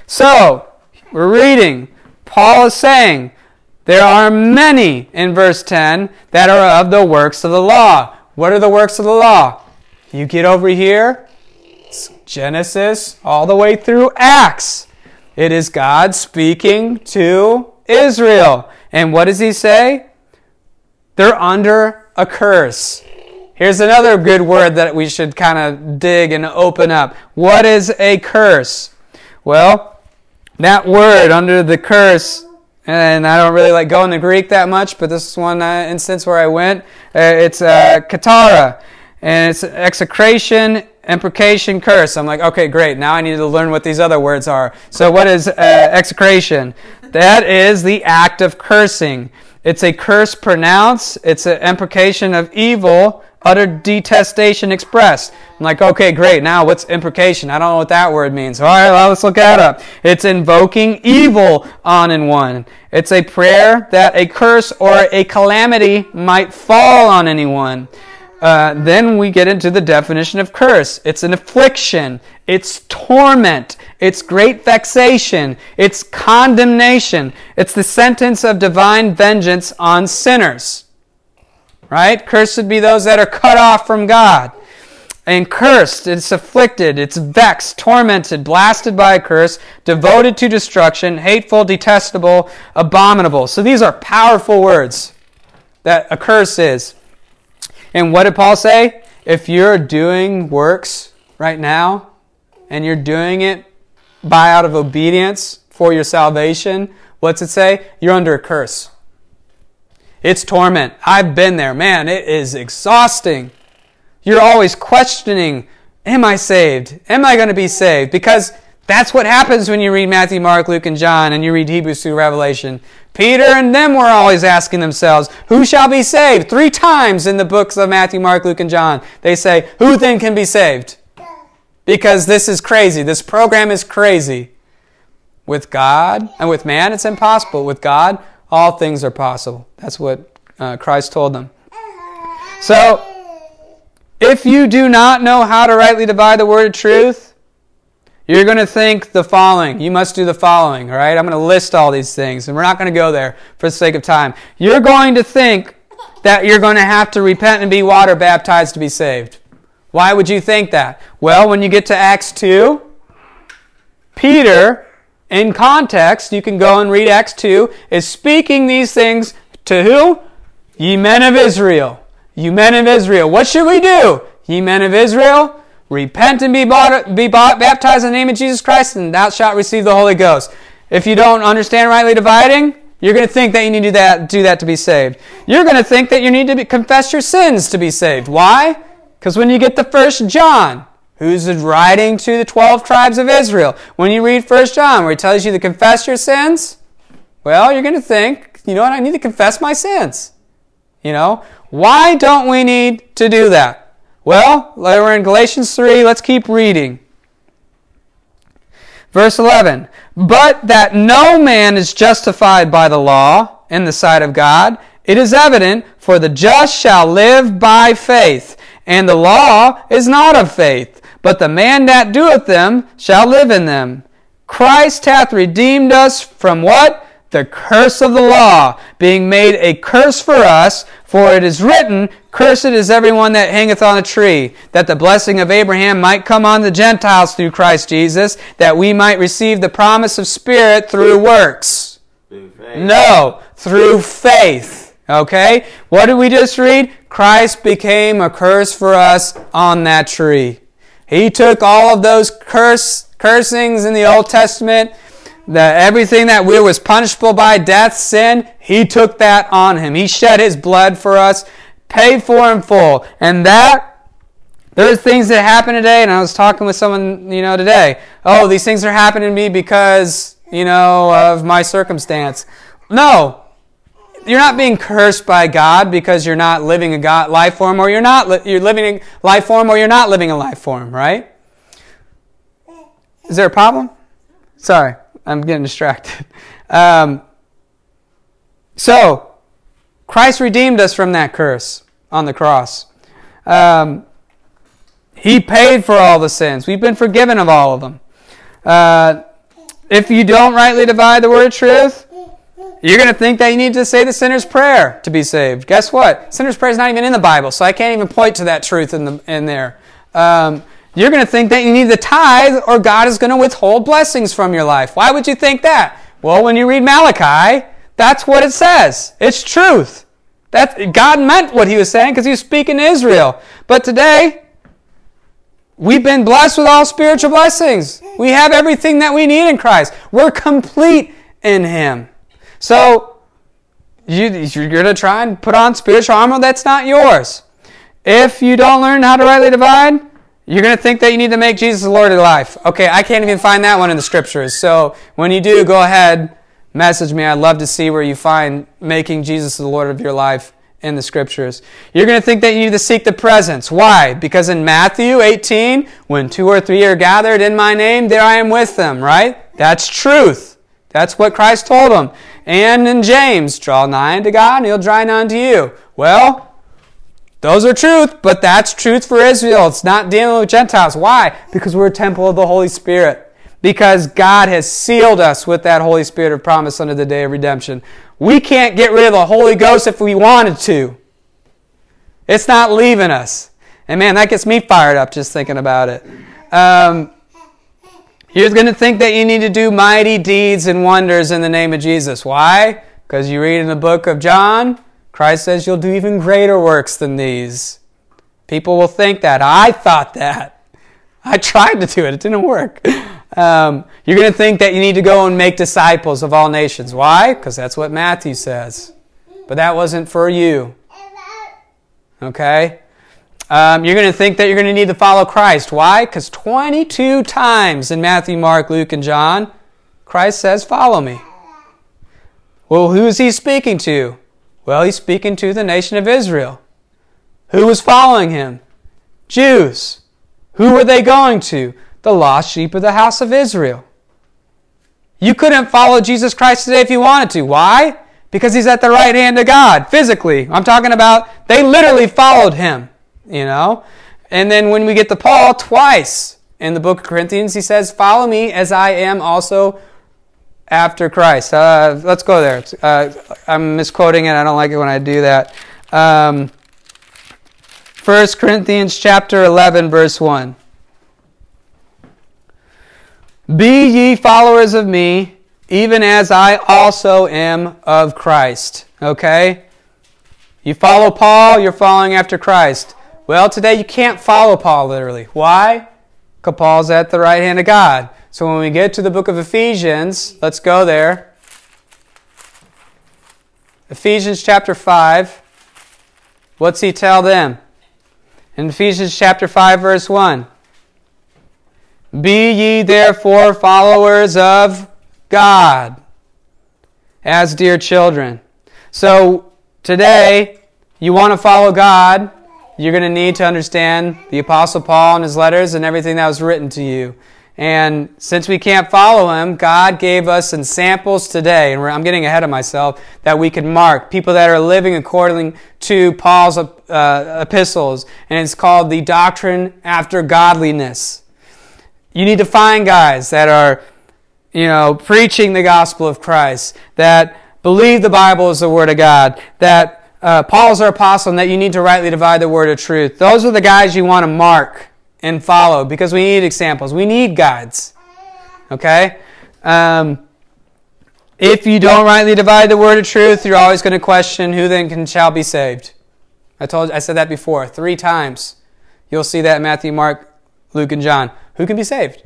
So, we're reading. Paul is saying, there are many in verse 10 that are of the works of the law. What are the works of the law? You get over here, Genesis all the way through Acts. It is God speaking to Israel. And what does he say? They're under a curse. Here's another good word that we should kind of dig and open up. What is a curse? Well, that word under the curse and I don't really like going to Greek that much, but this is one uh, instance where I went. Uh, it's uh, katara, and it's execration, imprecation, curse. I'm like, okay, great. Now I need to learn what these other words are. So, what is uh, execration? That is the act of cursing. It's a curse pronounced. It's an imprecation of evil utter detestation expressed. I'm like, okay, great. Now what's imprecation? I don't know what that word means. All right, well, let's look that up. It's invoking evil on in one. It's a prayer that a curse or a calamity might fall on anyone. Uh, then we get into the definition of curse. It's an affliction. It's torment. It's great vexation. It's condemnation. It's the sentence of divine vengeance on sinners. Right? Cursed be those that are cut off from God. And cursed, it's afflicted, it's vexed, tormented, blasted by a curse, devoted to destruction, hateful, detestable, abominable. So these are powerful words that a curse is. And what did Paul say? If you're doing works right now and you're doing it by out of obedience for your salvation, what's it say? You're under a curse. It's torment. I've been there. Man, it is exhausting. You're always questioning, am I saved? Am I going to be saved? Because that's what happens when you read Matthew, Mark, Luke, and John, and you read Hebrews through Revelation. Peter and them were always asking themselves, Who shall be saved? Three times in the books of Matthew, Mark, Luke, and John, they say, Who then can be saved? Because this is crazy. This program is crazy. With God and with man, it's impossible. With God, all things are possible. That's what uh, Christ told them. So, if you do not know how to rightly divide the word of truth, you're going to think the following. You must do the following, all right? I'm going to list all these things, and we're not going to go there for the sake of time. You're going to think that you're going to have to repent and be water baptized to be saved. Why would you think that? Well, when you get to Acts 2, Peter, in context, you can go and read Acts 2, is speaking these things to who? Ye men of Israel. Ye men of Israel, what should we do? Ye men of Israel, repent and be, bought, be bought, baptized in the name of Jesus Christ, and thou shalt receive the Holy Ghost. If you don't understand rightly dividing, you're going to think that you need to do that, do that to be saved. You're going to think that you need to be, confess your sins to be saved. Why? Because when you get the first John, who's writing to the 12 tribes of Israel, when you read First John, where he tells you to confess your sins, well, you're going to think, you know what, I need to confess my sins. You know, why don't we need to do that? Well, we're in Galatians 3. Let's keep reading. Verse 11. But that no man is justified by the law in the sight of God, it is evident, for the just shall live by faith. And the law is not of faith, but the man that doeth them shall live in them. Christ hath redeemed us from what? the curse of the law, being made a curse for us, for it is written, Cursed is everyone that hangeth on a tree, that the blessing of Abraham might come on the Gentiles through Christ Jesus, that we might receive the promise of Spirit through works. Through no, through faith. Okay? What did we just read? Christ became a curse for us on that tree. He took all of those curse, cursings in the Old Testament that everything that we was punishable by death, sin, he took that on him. He shed his blood for us, paid for in full. And that, there's things that happen today, and I was talking with someone, you know, today. Oh, these things are happening to me because, you know, of my circumstance. No. You're not being cursed by God because you're not living a God life form, or you're not li- you're living a life form, or you're not living a life form, right? Is there a problem? Sorry. I'm getting distracted. Um, so, Christ redeemed us from that curse on the cross. Um, he paid for all the sins. We've been forgiven of all of them. Uh, if you don't rightly divide the word of truth, you're going to think that you need to say the sinner's prayer to be saved. Guess what? Sinner's prayer is not even in the Bible, so I can't even point to that truth in, the, in there. Um, you're going to think that you need the tithe or God is going to withhold blessings from your life. Why would you think that? Well, when you read Malachi, that's what it says. It's truth. That God meant what he was saying because he was speaking to Israel. But today, we've been blessed with all spiritual blessings. We have everything that we need in Christ. We're complete in him. So, you, you're going to try and put on spiritual armor that's not yours. If you don't learn how to rightly divide, you're going to think that you need to make Jesus the Lord of your life. Okay, I can't even find that one in the scriptures. So when you do, go ahead, message me. I'd love to see where you find making Jesus the Lord of your life in the scriptures. You're going to think that you need to seek the presence. Why? Because in Matthew 18, when two or three are gathered in my name, there I am with them, right? That's truth. That's what Christ told them. And in James, draw nigh unto God and he'll draw nigh unto you. Well, those are truth, but that's truth for Israel. It's not dealing with Gentiles. Why? Because we're a temple of the Holy Spirit. Because God has sealed us with that Holy Spirit of promise under the day of redemption. We can't get rid of the Holy Ghost if we wanted to. It's not leaving us. And man, that gets me fired up just thinking about it. Um, you're going to think that you need to do mighty deeds and wonders in the name of Jesus. Why? Because you read in the book of John, Christ says you'll do even greater works than these. People will think that. I thought that. I tried to do it, it didn't work. Um, you're going to think that you need to go and make disciples of all nations. Why? Because that's what Matthew says. But that wasn't for you. Okay? Um, you're going to think that you're going to need to follow Christ. Why? Because 22 times in Matthew, Mark, Luke, and John, Christ says, Follow me. Well, who is he speaking to? Well, he's speaking to the nation of Israel. Who was following him? Jews. Who were they going to? The lost sheep of the house of Israel. You couldn't follow Jesus Christ today if you wanted to. Why? Because he's at the right hand of God, physically. I'm talking about they literally followed him, you know? And then when we get to Paul, twice in the book of Corinthians, he says, Follow me as I am also after Christ. Uh, let's go there. Uh, I'm misquoting it. I don't like it when I do that. Um, 1 Corinthians chapter 11, verse 1. Be ye followers of me, even as I also am of Christ. Okay? You follow Paul, you're following after Christ. Well, today you can't follow Paul literally. Why? Because Paul's at the right hand of God. So when we get to the book of Ephesians, let's go there. Ephesians chapter 5. What's he tell them? In Ephesians chapter 5, verse 1. Be ye therefore followers of God as dear children. So today, you want to follow God, you're going to need to understand the Apostle Paul and his letters and everything that was written to you. And since we can't follow him, God gave us some samples today, and I'm getting ahead of myself, that we can mark people that are living according to Paul's uh, epistles, and it's called the doctrine after godliness. You need to find guys that are, you know, preaching the gospel of Christ, that believe the Bible is the Word of God, that uh, Paul's our apostle, and that you need to rightly divide the word of truth. Those are the guys you want to mark and follow because we need examples. We need guides. Okay? Um, if you don't rightly divide the word of truth, you're always going to question who then can shall be saved. I told I said that before three times. You'll see that Matthew, Mark, Luke, and John. Who can be saved?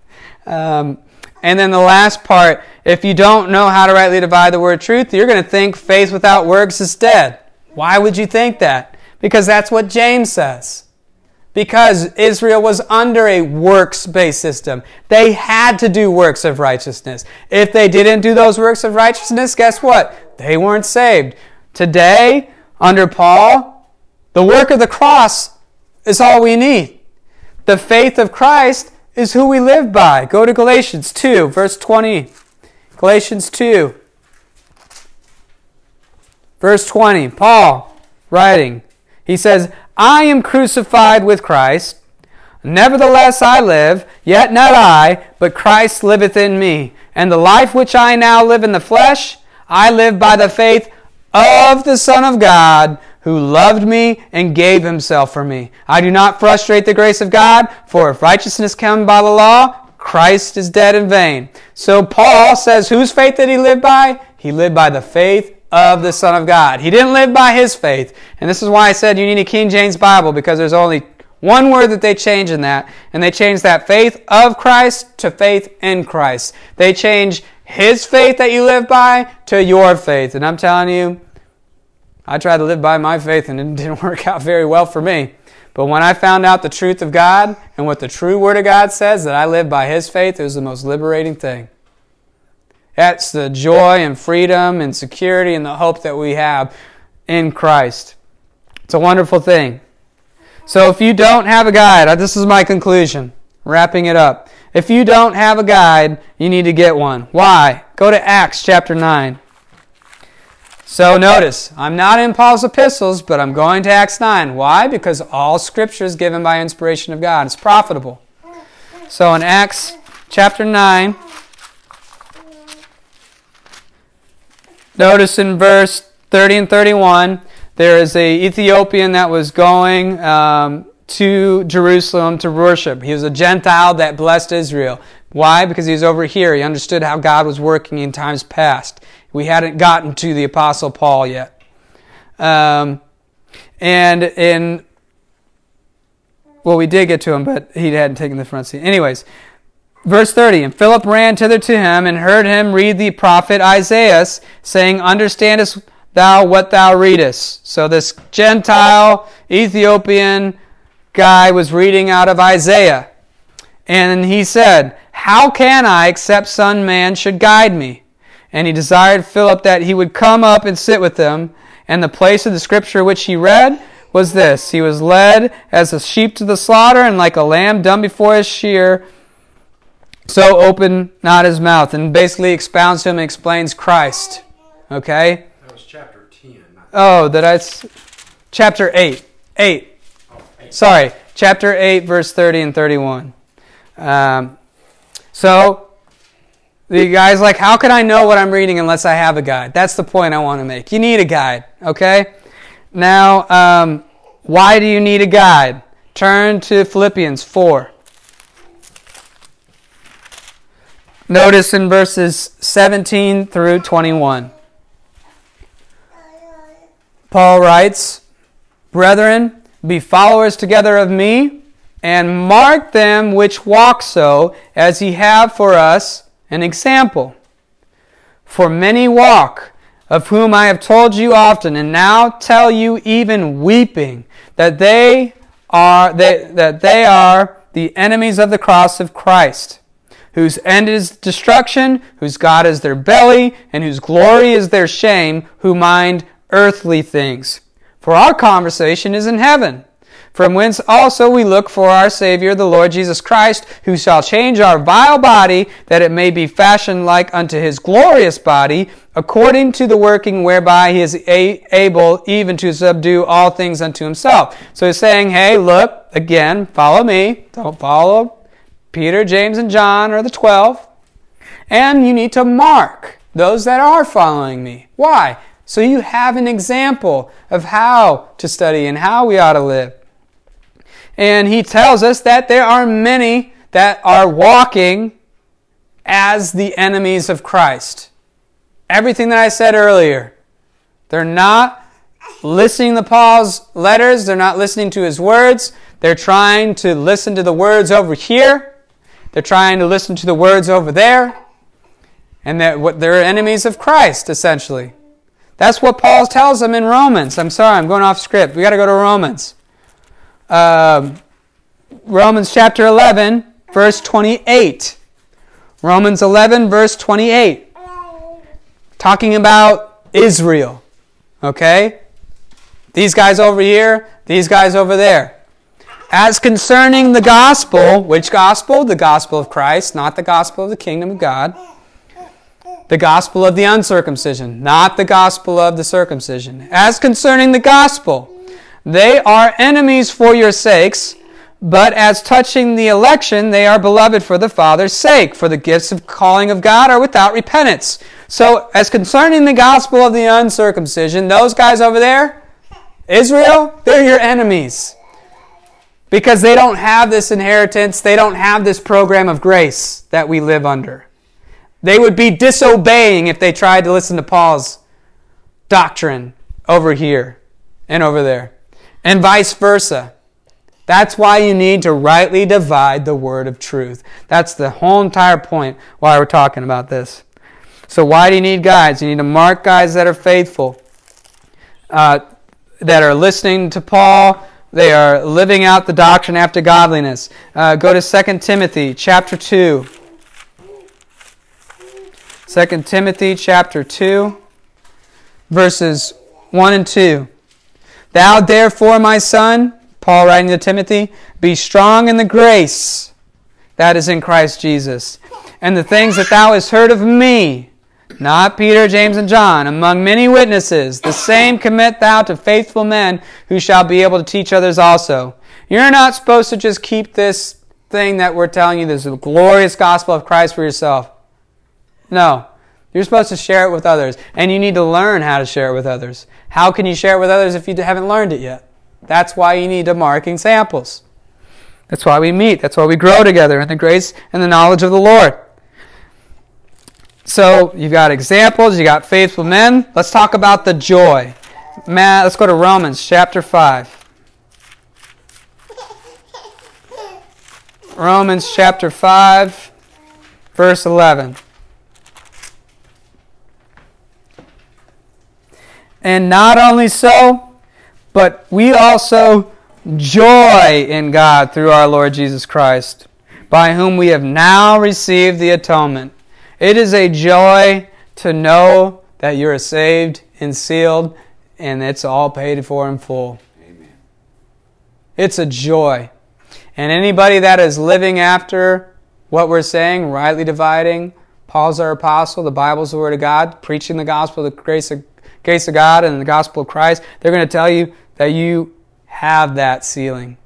um, and then the last part, if you don't know how to rightly divide the word truth, you're going to think faith without works is dead. Why would you think that? Because that's what James says because Israel was under a works based system. They had to do works of righteousness. If they didn't do those works of righteousness, guess what? They weren't saved. Today, under Paul, the work of the cross is all we need. The faith of Christ is who we live by. Go to Galatians 2, verse 20. Galatians 2, verse 20. Paul writing, he says, I am crucified with Christ. Nevertheless I live, yet not I, but Christ liveth in me. And the life which I now live in the flesh, I live by the faith of the Son of God, who loved me and gave himself for me. I do not frustrate the grace of God, for if righteousness come by the law, Christ is dead in vain. So Paul says, whose faith did he live by? He lived by the faith of the Son of God. He didn't live by his faith. And this is why I said you need a King James Bible because there's only one word that they change in that, and they change that faith of Christ to faith in Christ. They change his faith that you live by to your faith. And I'm telling you, I tried to live by my faith and it didn't work out very well for me. But when I found out the truth of God and what the true Word of God says, that I live by His faith, it was the most liberating thing. That's the joy and freedom and security and the hope that we have in Christ. It's a wonderful thing. So if you don't have a guide, this is my conclusion, wrapping it up. If you don't have a guide, you need to get one. Why? Go to Acts chapter 9. So notice, I'm not in Paul's epistles, but I'm going to Acts 9. Why? Because all scripture is given by inspiration of God. It's profitable. So in Acts chapter 9, Notice in verse 30 and 31, there is a Ethiopian that was going um, to Jerusalem to worship. He was a Gentile that blessed Israel. Why? Because he was over here. He understood how God was working in times past. We hadn't gotten to the Apostle Paul yet. Um, and in, well, we did get to him, but he hadn't taken the front seat. Anyways, Verse 30 And Philip ran thither to him and heard him read the prophet Isaiah, saying, Understandest thou what thou readest? So this Gentile Ethiopian guy was reading out of Isaiah. And he said, How can I, except some man should guide me? And he desired Philip that he would come up and sit with them. And the place of the scripture which he read was this He was led as a sheep to the slaughter, and like a lamb dumb before his shear So open not his mouth, and basically expounds to him and explains Christ. Okay? That was chapter 10. not- Oh, that I. Chapter 8. 8. oh, eight. Sorry. Chapter 8, verse 30 and 31. Um, so, the guy's like, how can I know what I'm reading unless I have a guide? That's the point I want to make. You need a guide, okay? Now, um, why do you need a guide? Turn to Philippians 4. Notice in verses 17 through 21. Paul writes, Brethren, be followers together of me, and mark them which walk so, as ye have for us an example. For many walk, of whom I have told you often, and now tell you even weeping, that they are they, that they are the enemies of the cross of Christ, whose end is destruction, whose God is their belly, and whose glory is their shame, who mind earthly things. For our conversation is in heaven, from whence also we look for our Savior, the Lord Jesus Christ, who shall change our vile body, that it may be fashioned like unto his glorious body, according to the working whereby he is able even to subdue all things unto himself. So he's saying, hey, look, again, follow me. Don't follow Peter, James, and John, or the twelve. And you need to mark those that are following me. Why? So you have an example of how to study and how we ought to live. And he tells us that there are many that are walking as the enemies of Christ. Everything that I said earlier. They're not listening to Paul's letters, they're not listening to his words. They're trying to listen to the words over here. They're trying to listen to the words over there. And that what they're enemies of Christ, essentially. That's what Paul tells them in Romans. I'm sorry, I'm going off script. We got to go to Romans. Um, Romans chapter 11, verse 28. Romans 11, verse 28. Talking about Israel. Okay? These guys over here, these guys over there. As concerning the gospel, which gospel? The gospel of Christ, not the gospel of the kingdom of God. The gospel of the uncircumcision, not the gospel of the circumcision. As concerning the gospel, they are enemies for your sakes, but as touching the election, they are beloved for the Father's sake, for the gifts of calling of God are without repentance. So, as concerning the gospel of the uncircumcision, those guys over there, Israel, they're your enemies. Because they don't have this inheritance, they don't have this program of grace that we live under. They would be disobeying if they tried to listen to Paul's doctrine over here and over there, and vice versa. That's why you need to rightly divide the word of truth. That's the whole entire point why we're talking about this. So, why do you need guides? You need to mark guys that are faithful, uh, that are listening to Paul. They are living out the doctrine after godliness. Uh, go to 2 Timothy chapter 2. 2 Timothy chapter 2, verses 1 and 2. Thou therefore, my son, Paul writing to Timothy, be strong in the grace that is in Christ Jesus, and the things that thou hast heard of me, not Peter, James, and John, among many witnesses, the same commit thou to faithful men who shall be able to teach others also. You're not supposed to just keep this thing that we're telling you, this glorious gospel of Christ for yourself. No. You're supposed to share it with others, and you need to learn how to share it with others. How can you share it with others if you haven't learned it yet? That's why you need to mark examples. That's why we meet. That's why we grow together in the grace and the knowledge of the Lord. So you've got examples, you got faithful men. Let's talk about the joy. Matt, let's go to Romans chapter 5. Romans chapter 5, verse 11. And not only so, but we also joy in God through our Lord Jesus Christ, by whom we have now received the atonement. It is a joy to know that you are saved and sealed, and it's all paid for in full. Amen. It's a joy. And anybody that is living after what we're saying, rightly dividing, Paul's our apostle, the Bible's the Word of God, preaching the gospel, the grace of, grace of God, and the gospel of Christ, they're going to tell you that you have that sealing.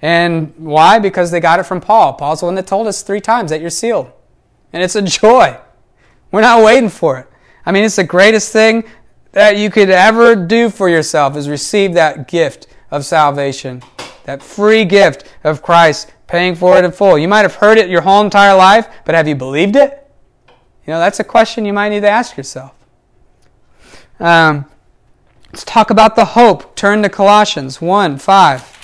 And why? Because they got it from Paul. Paul's the one that told us three times that you're sealed. And it's a joy. We're not waiting for it. I mean, it's the greatest thing that you could ever do for yourself is receive that gift of salvation, that free gift of Christ paying for it in full. You might have heard it your whole entire life, but have you believed it? You know, that's a question you might need to ask yourself. Um, let's talk about the hope. Turn to Colossians 1 5.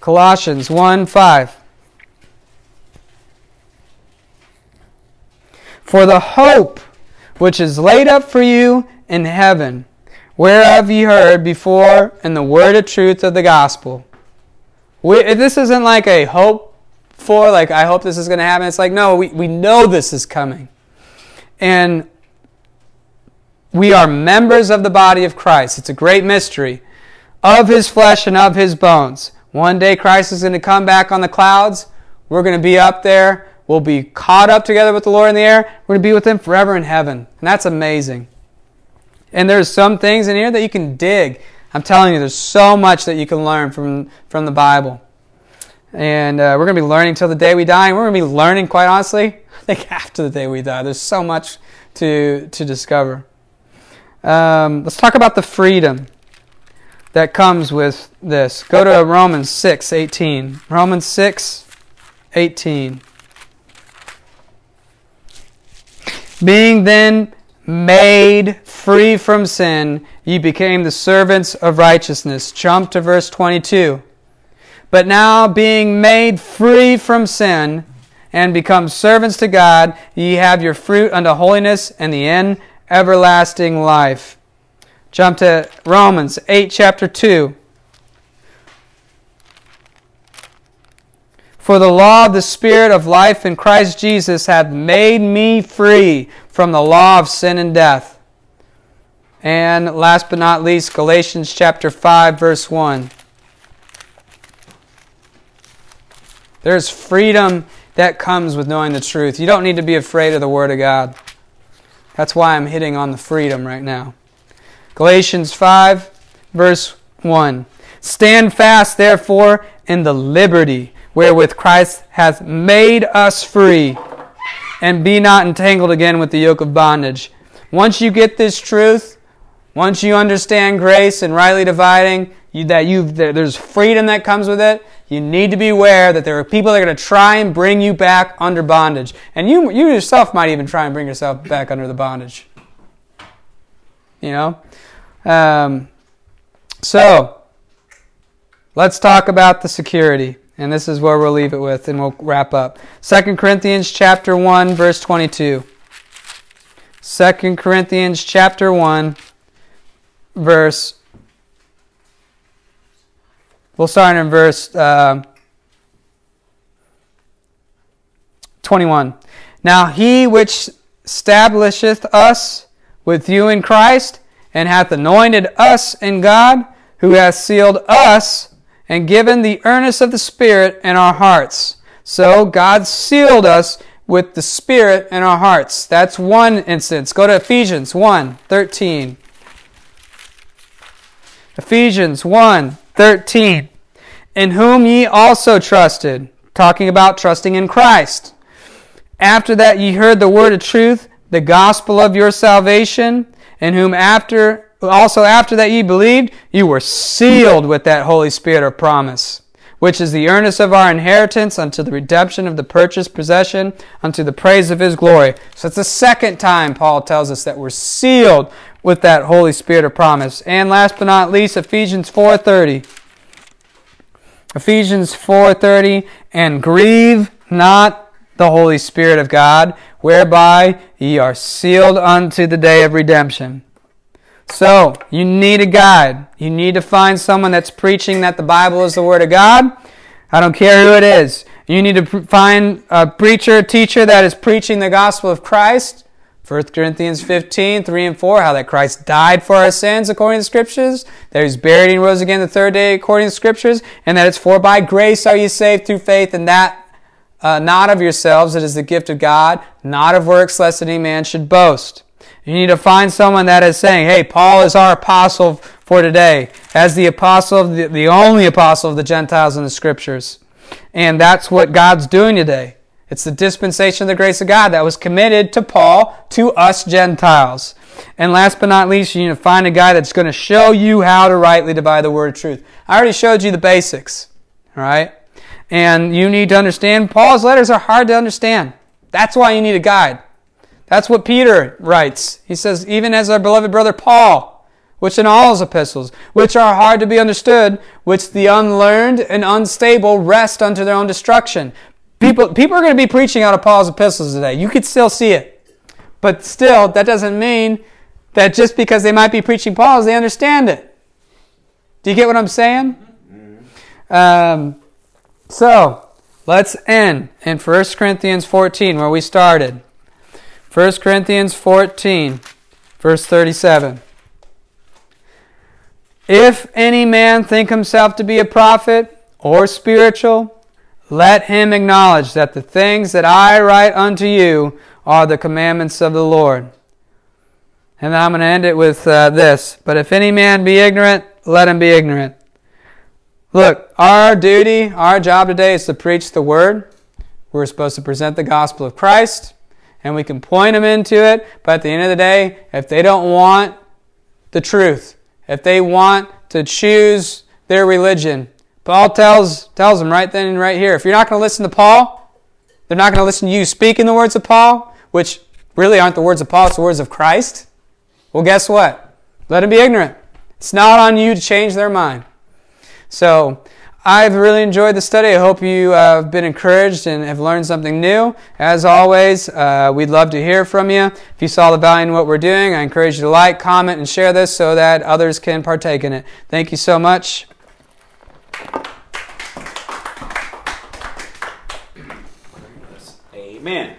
Colossians 1 5. For the hope which is laid up for you in heaven, whereof ye heard before in the word of truth of the gospel. We, this isn't like a hope for, like, I hope this is going to happen. It's like, no, we, we know this is coming. And we are members of the body of Christ. It's a great mystery of his flesh and of his bones. One day Christ is going to come back on the clouds. We're going to be up there. We'll be caught up together with the Lord in the air. We're going to be with Him forever in heaven. And that's amazing. And there's some things in here that you can dig. I'm telling you, there's so much that you can learn from, from the Bible. And uh, we're going to be learning till the day we die. And we're going to be learning, quite honestly, I think after the day we die. There's so much to, to discover. Um, let's talk about the freedom that comes with this. Go to Romans 6 18. Romans 6 18. Being then made free from sin, ye became the servants of righteousness. Jump to verse 22. But now, being made free from sin, and become servants to God, ye have your fruit unto holiness, and the end everlasting life. Jump to Romans 8, chapter 2. For the law of the Spirit of life in Christ Jesus hath made me free from the law of sin and death. And last but not least, Galatians chapter 5, verse 1. There's freedom that comes with knowing the truth. You don't need to be afraid of the Word of God. That's why I'm hitting on the freedom right now. Galatians 5, verse 1. Stand fast, therefore, in the liberty wherewith Christ hath made us free, and be not entangled again with the yoke of bondage. Once you get this truth, once you understand grace and rightly dividing, you, that you there's freedom that comes with it. You need to be aware that there are people that are going to try and bring you back under bondage, and you you yourself might even try and bring yourself back under the bondage. You know, um, so let's talk about the security. And this is where we'll leave it with, and we'll wrap up. 2 Corinthians chapter 1, verse 22. 2 Corinthians chapter 1, verse. We'll start in verse uh, 21. Now he which establisheth us with you in Christ, and hath anointed us in God, who hath sealed us and given the earnest of the Spirit in our hearts. So God sealed us with the Spirit in our hearts. That's one instance. Go to Ephesians 1 13. Ephesians 1 13. In whom ye also trusted. Talking about trusting in Christ. After that ye heard the word of truth, the gospel of your salvation, in whom after also after that ye believed, you were sealed with that Holy Spirit of promise, which is the earnest of our inheritance unto the redemption of the purchased possession, unto the praise of his glory. So it's the second time Paul tells us that we're sealed with that Holy Spirit of promise. And last but not least, Ephesians 4:30. Ephesians 4:30, and grieve not the Holy Spirit of God, whereby ye are sealed unto the day of redemption. So, you need a guide. You need to find someone that's preaching that the Bible is the Word of God. I don't care who it is. You need to find a preacher, a teacher that is preaching the gospel of Christ 1 Corinthians 15, 3 and 4, how that Christ died for our sins according to the Scriptures, that he was buried and rose again the third day according to Scriptures, and that it's for by grace are you saved through faith, and that uh, not of yourselves, it is the gift of God, not of works, lest any man should boast. You need to find someone that is saying, hey, Paul is our apostle for today, as the apostle, of the, the only apostle of the Gentiles in the Scriptures. And that's what God's doing today. It's the dispensation of the grace of God that was committed to Paul, to us Gentiles. And last but not least, you need to find a guy that's going to show you how to rightly divide the word of truth. I already showed you the basics, all right? And you need to understand Paul's letters are hard to understand. That's why you need a guide. That's what Peter writes. He says, even as our beloved brother Paul, which in all his epistles, which are hard to be understood, which the unlearned and unstable wrest unto their own destruction. People, people are going to be preaching out of Paul's epistles today. You could still see it. But still, that doesn't mean that just because they might be preaching Paul's, they understand it. Do you get what I'm saying? Um, so, let's end in 1 Corinthians 14, where we started. 1 Corinthians 14, verse 37. If any man think himself to be a prophet or spiritual, let him acknowledge that the things that I write unto you are the commandments of the Lord. And I'm going to end it with uh, this. But if any man be ignorant, let him be ignorant. Look, our duty, our job today is to preach the word. We're supposed to present the gospel of Christ, and we can point them into it. But at the end of the day, if they don't want the truth, if they want to choose their religion, Paul tells, tells them right then and right here if you're not going to listen to Paul, they're not going to listen to you speaking the words of Paul, which really aren't the words of Paul, it's the words of Christ. Well, guess what? Let them be ignorant. It's not on you to change their mind. So, I've really enjoyed the study. I hope you uh, have been encouraged and have learned something new. As always, uh, we'd love to hear from you. If you saw the value in what we're doing, I encourage you to like, comment, and share this so that others can partake in it. Thank you so much. Amen.